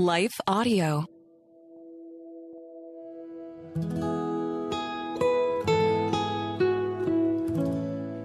Life Audio.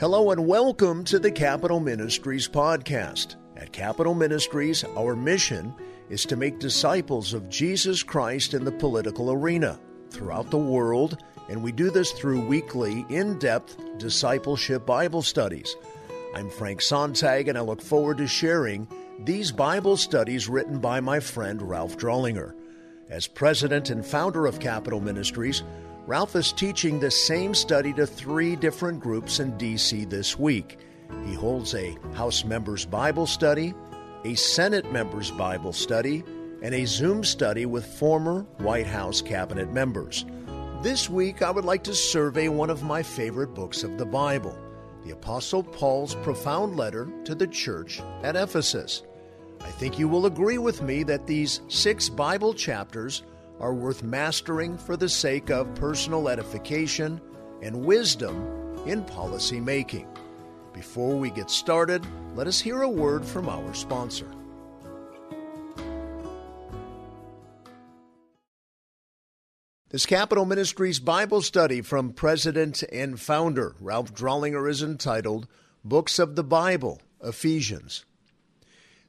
Hello and welcome to the Capitol Ministries podcast. At Capitol Ministries, our mission is to make disciples of Jesus Christ in the political arena throughout the world, and we do this through weekly, in depth discipleship Bible studies. I'm Frank Sontag, and I look forward to sharing these Bible studies written by my friend Ralph Drollinger. As president and founder of Capitol Ministries, Ralph is teaching the same study to three different groups in D.C. this week. He holds a House Members Bible Study, a Senate Members Bible Study, and a Zoom study with former White House cabinet members. This week, I would like to survey one of my favorite books of the Bible, the Apostle Paul's profound letter to the church at Ephesus. I think you will agree with me that these six Bible chapters are worth mastering for the sake of personal edification and wisdom in policy making. Before we get started, let us hear a word from our sponsor. This Capitol Ministries Bible study from President and Founder Ralph Drollinger is entitled Books of the Bible, Ephesians.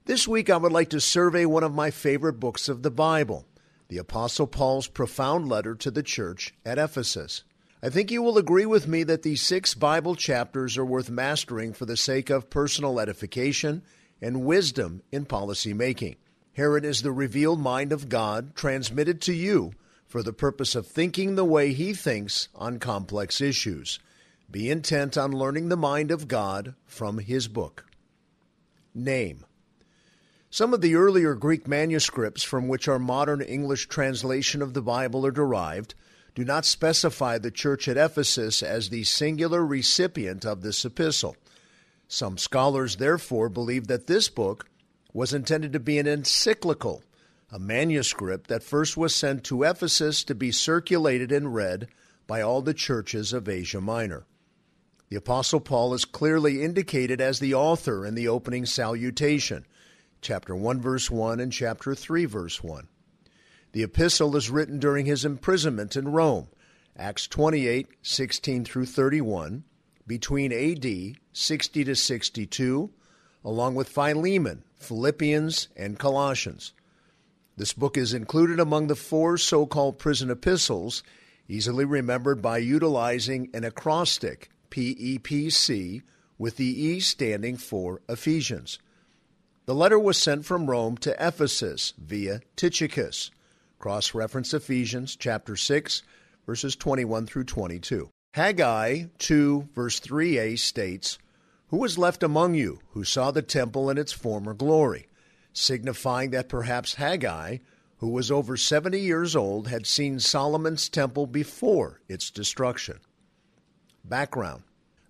This week I would like to survey one of my favorite books of the Bible the Apostle Paul's profound letter to the church at Ephesus. I think you will agree with me that these six Bible chapters are worth mastering for the sake of personal edification and wisdom in policy making. Herod is the revealed mind of God transmitted to you for the purpose of thinking the way He thinks on complex issues. Be intent on learning the mind of God from His book. Name some of the earlier Greek manuscripts from which our modern English translation of the Bible are derived do not specify the church at Ephesus as the singular recipient of this epistle. Some scholars therefore believe that this book was intended to be an encyclical, a manuscript that first was sent to Ephesus to be circulated and read by all the churches of Asia Minor. The Apostle Paul is clearly indicated as the author in the opening salutation chapter 1, verse 1, and chapter 3, verse 1. The epistle is written during his imprisonment in Rome, Acts 28, 16 through 31, between AD 60 to 62, along with Philemon, Philippians, and Colossians. This book is included among the four so called prison epistles, easily remembered by utilizing an acrostic, PEPC, with the E standing for Ephesians. The letter was sent from Rome to Ephesus via Tychicus. Cross reference Ephesians chapter 6, verses 21 through 22. Haggai 2, verse 3a states, Who was left among you who saw the temple in its former glory? Signifying that perhaps Haggai, who was over 70 years old, had seen Solomon's temple before its destruction. Background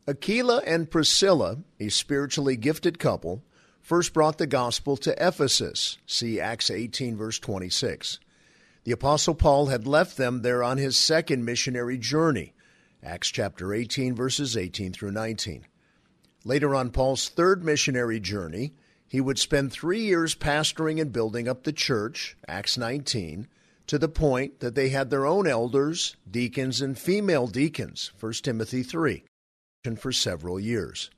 Aquila and Priscilla, a spiritually gifted couple, first brought the gospel to Ephesus. See Acts 18, verse 26. The Apostle Paul had left them there on his second missionary journey. Acts chapter 18, verses 18 through 19. Later on Paul's third missionary journey, he would spend three years pastoring and building up the church, Acts 19, to the point that they had their own elders, deacons, and female deacons, 1 Timothy 3, and for several years.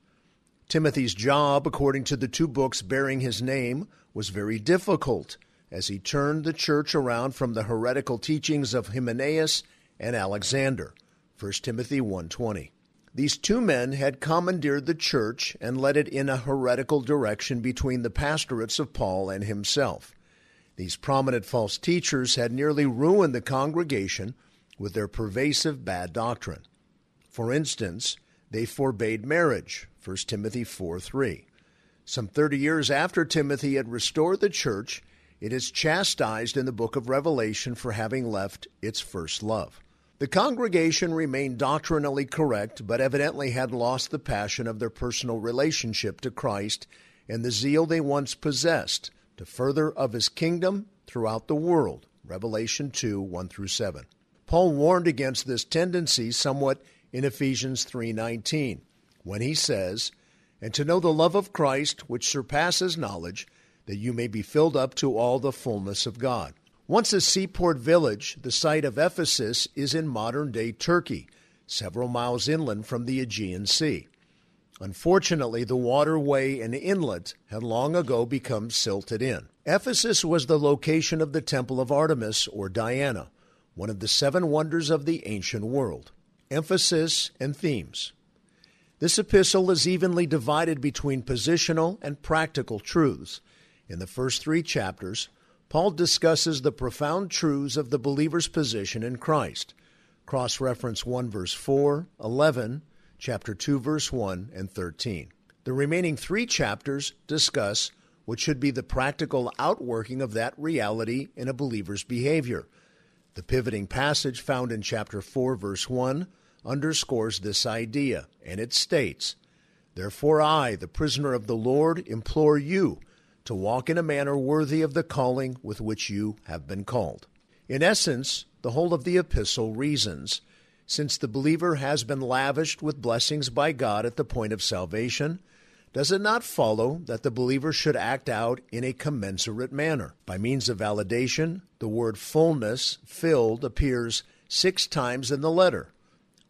Timothy's job, according to the two books bearing his name, was very difficult as he turned the church around from the heretical teachings of Hymenaeus and Alexander. 1 Timothy 1:20. These two men had commandeered the church and led it in a heretical direction between the pastorates of Paul and himself. These prominent false teachers had nearly ruined the congregation with their pervasive bad doctrine. For instance, they forbade marriage, 1 Timothy 4 3. Some 30 years after Timothy had restored the church, it is chastised in the book of Revelation for having left its first love. The congregation remained doctrinally correct, but evidently had lost the passion of their personal relationship to Christ and the zeal they once possessed to further of his kingdom throughout the world. Revelation 2 1 through 7. Paul warned against this tendency somewhat in Ephesians 3:19 when he says, And to know the love of Christ, which surpasses knowledge, that you may be filled up to all the fullness of God. Once a seaport village, the site of Ephesus is in modern day Turkey, several miles inland from the Aegean Sea. Unfortunately, the waterway and inlet had long ago become silted in. Ephesus was the location of the Temple of Artemis or Diana, one of the seven wonders of the ancient world. Emphasis and themes. This epistle is evenly divided between positional and practical truths. In the first three chapters, Paul discusses the profound truths of the believer's position in Christ. Cross reference 1 verse 4, 11, chapter 2 verse 1, and 13. The remaining three chapters discuss what should be the practical outworking of that reality in a believer's behavior. The pivoting passage found in chapter 4 verse 1 underscores this idea, and it states, Therefore I, the prisoner of the Lord, implore you to walk in a manner worthy of the calling with which you have been called. In essence, the whole of the epistle reasons since the believer has been lavished with blessings by God at the point of salvation, does it not follow that the believer should act out in a commensurate manner? By means of validation, the word fullness, filled, appears six times in the letter,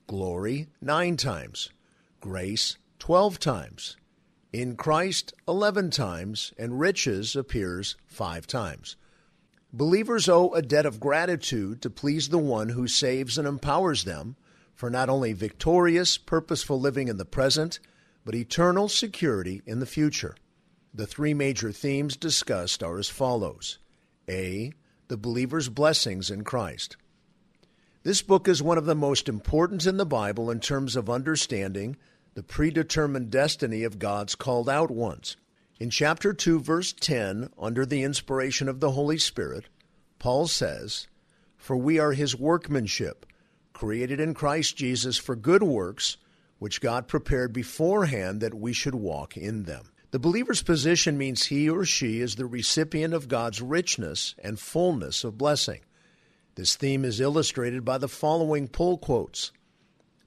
glory, nine times, grace, twelve times, in Christ, 11 times, and riches appears five times. Believers owe a debt of gratitude to please the one who saves and empowers them for not only victorious, purposeful living in the present, but eternal security in the future. The three major themes discussed are as follows A. The believer's blessings in Christ. This book is one of the most important in the Bible in terms of understanding the predetermined destiny of God's called out ones. In chapter 2, verse 10, under the inspiration of the Holy Spirit, Paul says, For we are his workmanship, created in Christ Jesus for good works, which God prepared beforehand that we should walk in them. The believer's position means he or she is the recipient of God's richness and fullness of blessing. This theme is illustrated by the following pull quotes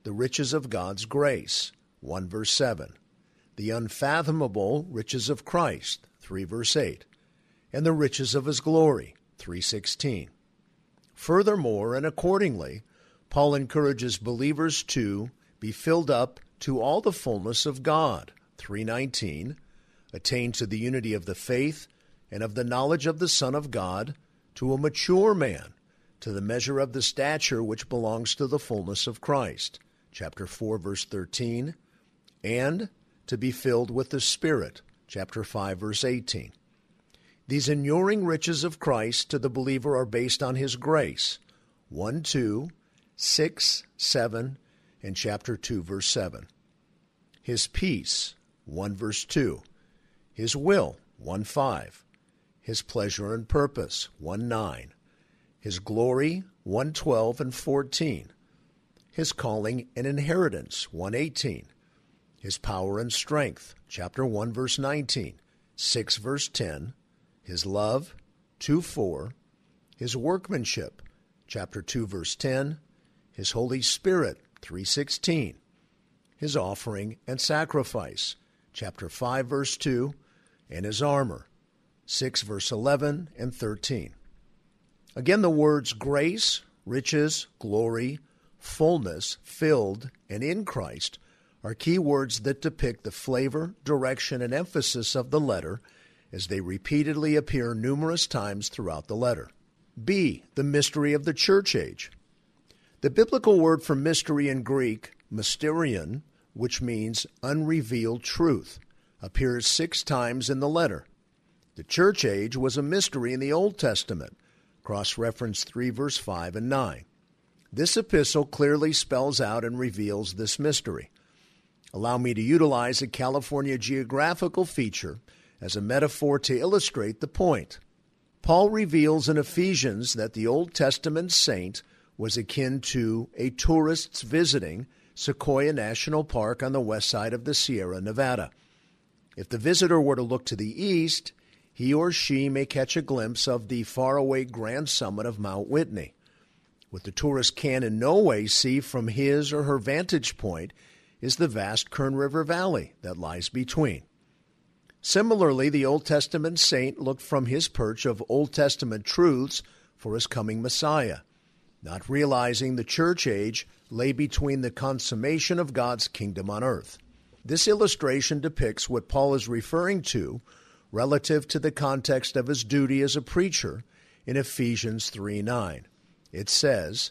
The riches of God's grace. 1 verse 7. The unfathomable riches of Christ, 3 verse 8. And the riches of his glory, 316. Furthermore and accordingly, Paul encourages believers to be filled up to all the fullness of God, 319, attain to the unity of the faith and of the knowledge of the Son of God, to a mature man, to the measure of the stature which belongs to the fullness of Christ, chapter 4 verse 13, and to be filled with the Spirit. Chapter 5, verse 18. These inuring riches of Christ to the believer are based on his grace. 1, 2, 6, 7, and chapter 2, verse 7. His peace, 1 verse 2. His will, 1 5. His pleasure and purpose, 1 9. His glory, 112 and 14. His calling and inheritance, 118 his power and strength, chapter 1, verse 19, 6, verse 10, his love, 2, 4, his workmanship, chapter 2, verse 10, his Holy Spirit, 316, his offering and sacrifice, chapter 5, verse 2, and his armor, 6, verse 11 and 13. Again, the words grace, riches, glory, fullness, filled, and in Christ are key words that depict the flavor, direction, and emphasis of the letter as they repeatedly appear numerous times throughout the letter. B. The mystery of the church age. The biblical word for mystery in Greek, mysterion, which means unrevealed truth, appears six times in the letter. The church age was a mystery in the Old Testament, cross reference 3 verse 5 and 9. This epistle clearly spells out and reveals this mystery. Allow me to utilize a California geographical feature as a metaphor to illustrate the point. Paul reveals in Ephesians that the Old Testament saint was akin to a tourist's visiting Sequoia National Park on the west side of the Sierra Nevada. If the visitor were to look to the east, he or she may catch a glimpse of the faraway grand summit of Mount Whitney. What the tourist can in no way see from his or her vantage point is the vast Kern River Valley that lies between. Similarly, the Old Testament saint looked from his perch of Old Testament truths for his coming Messiah, not realizing the church age lay between the consummation of God's kingdom on earth. This illustration depicts what Paul is referring to relative to the context of his duty as a preacher in Ephesians 3 9. It says,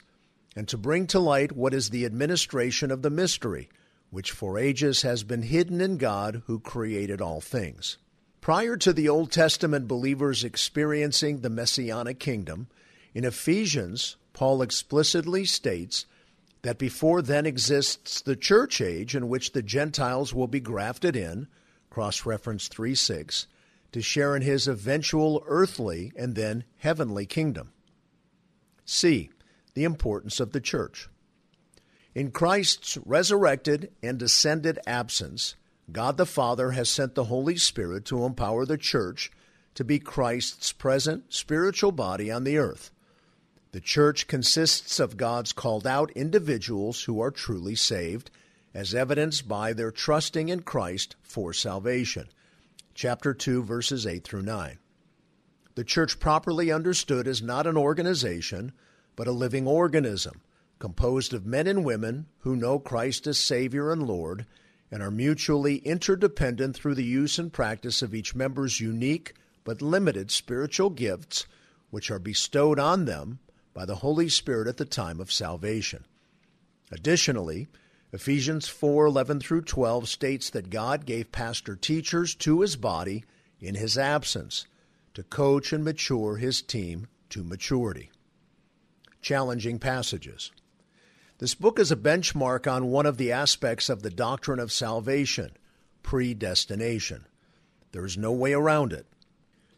And to bring to light what is the administration of the mystery, which for ages has been hidden in God who created all things. Prior to the Old Testament believers experiencing the Messianic kingdom, in Ephesians, Paul explicitly states that before then exists the church age in which the Gentiles will be grafted in, cross reference 3 6, to share in his eventual earthly and then heavenly kingdom. C. The importance of the church. In Christ's resurrected and ascended absence, God the Father has sent the Holy Spirit to empower the church to be Christ's present spiritual body on the earth. The church consists of God's called out individuals who are truly saved, as evidenced by their trusting in Christ for salvation. Chapter 2, verses 8 through 9. The church, properly understood, is not an organization, but a living organism, composed of men and women who know Christ as Savior and Lord and are mutually interdependent through the use and practice of each member's unique but limited spiritual gifts, which are bestowed on them by the Holy Spirit at the time of salvation. Additionally, Ephesians 4:11 through 12 states that God gave pastor teachers to his body in his absence to coach and mature his team to maturity. Challenging passages. This book is a benchmark on one of the aspects of the doctrine of salvation, predestination. There is no way around it.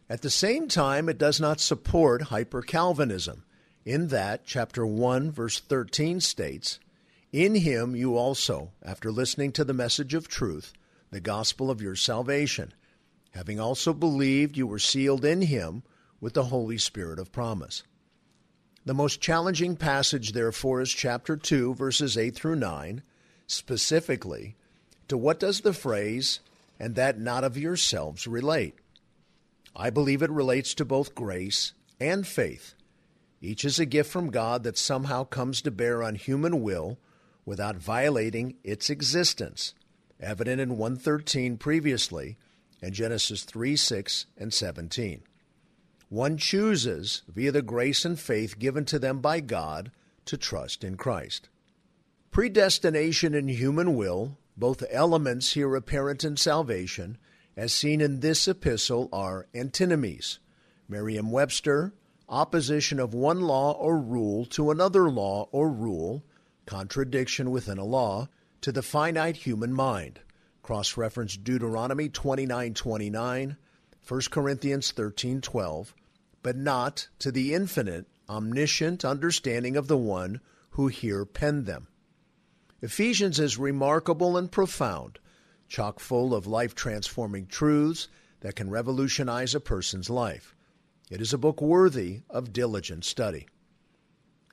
At the same time, it does not support hyper Calvinism in that, chapter 1, verse 13 states, In him you also, after listening to the message of truth, the gospel of your salvation, having also believed, you were sealed in him with the Holy Spirit of promise. The most challenging passage, therefore, is chapter 2, verses 8 through 9, specifically to what does the phrase, and that not of yourselves, relate? I believe it relates to both grace and faith each is a gift from God that somehow comes to bear on human will without violating its existence, evident in 113 previously and Genesis 3 6 and 17. One chooses, via the grace and faith given to them by God, to trust in Christ. Predestination and human will, both elements here apparent in salvation, as seen in this epistle, are antinomies. Merriam Webster, opposition of one law or rule to another law or rule, contradiction within a law, to the finite human mind. Cross reference Deuteronomy 29:29, 1 Corinthians 13:12, but not to the infinite, omniscient understanding of the one who here penned them. Ephesians is remarkable and profound, chock full of life transforming truths that can revolutionize a person's life. It is a book worthy of diligent study.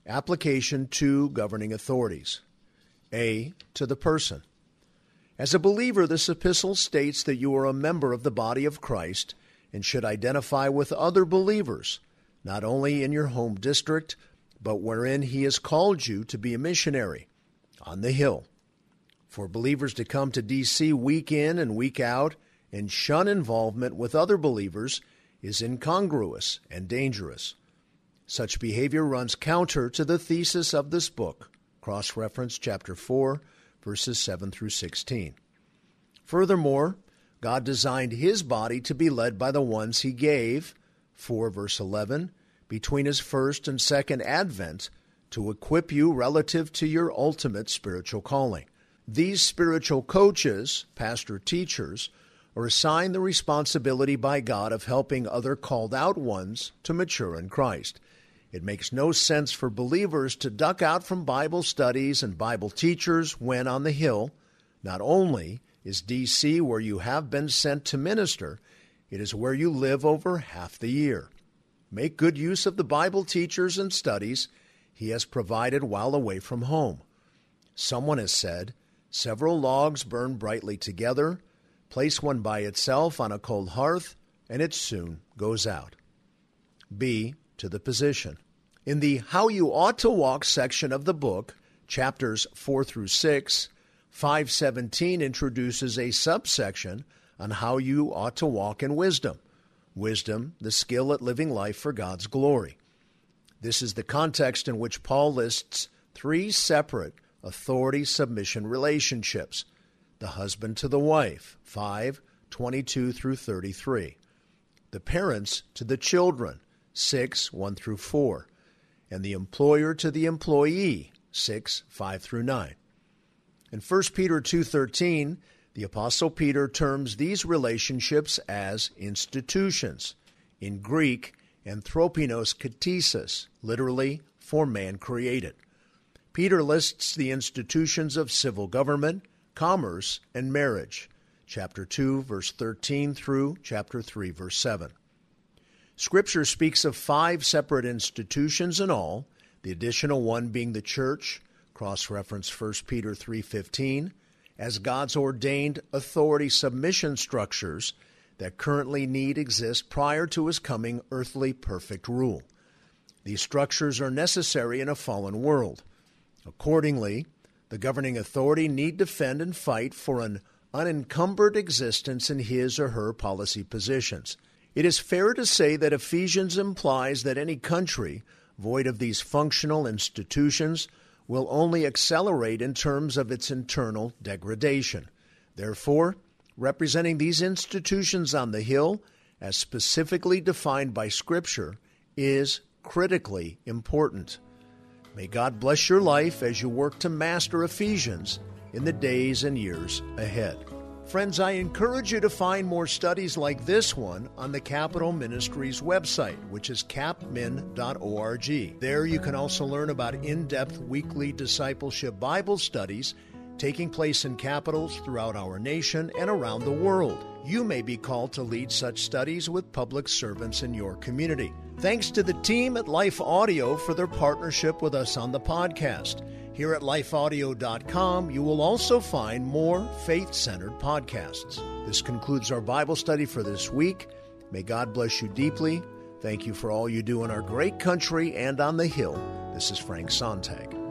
Application to governing authorities. A. To the person. As a believer, this epistle states that you are a member of the body of Christ and should identify with other believers, not only in your home district, but wherein He has called you to be a missionary, on the Hill. For believers to come to D.C. week in and week out and shun involvement with other believers is incongruous and dangerous. Such behavior runs counter to the thesis of this book, cross reference chapter 4, verses 7 through 16. Furthermore, God designed his body to be led by the ones he gave, 4 verse 11, between his first and second advent to equip you relative to your ultimate spiritual calling. These spiritual coaches, pastor teachers, are assigned the responsibility by God of helping other called out ones to mature in Christ. It makes no sense for believers to duck out from Bible studies and Bible teachers when on the Hill. Not only is D.C. where you have been sent to minister, it is where you live over half the year. Make good use of the Bible teachers and studies He has provided while away from home. Someone has said, Several logs burn brightly together Place one by itself on a cold hearth, and it soon goes out. B. To the position. In the How You Ought to Walk section of the book, chapters 4 through 6, 517 introduces a subsection on how you ought to walk in wisdom. Wisdom, the skill at living life for God's glory. This is the context in which Paul lists three separate authority submission relationships the husband to the wife, 5 22 through 33, the parents to the children, 6 1 through 4, and the employer to the employee, 6 5 through 9. In 1 Peter 2:13, the apostle Peter terms these relationships as institutions. In Greek, anthropinos katesis, literally for man created. Peter lists the institutions of civil government, commerce, and marriage. Chapter 2, verse 13 through chapter 3, verse 7. Scripture speaks of five separate institutions in all, the additional one being the church, cross reference 1 Peter 3:15, as God's ordained authority submission structures that currently need exist prior to his coming earthly perfect rule. These structures are necessary in a fallen world. Accordingly, the governing authority need defend and fight for an unencumbered existence in his or her policy positions. It is fair to say that Ephesians implies that any country void of these functional institutions will only accelerate in terms of its internal degradation. Therefore, representing these institutions on the Hill, as specifically defined by Scripture, is critically important. May God bless your life as you work to master Ephesians in the days and years ahead. Friends, I encourage you to find more studies like this one on the Capitol Ministries website, which is capmin.org. There you can also learn about in depth weekly discipleship Bible studies taking place in capitals throughout our nation and around the world. You may be called to lead such studies with public servants in your community. Thanks to the team at Life Audio for their partnership with us on the podcast. Here at lifeaudio.com, you will also find more faith centered podcasts. This concludes our Bible study for this week. May God bless you deeply. Thank you for all you do in our great country and on the Hill. This is Frank Sontag.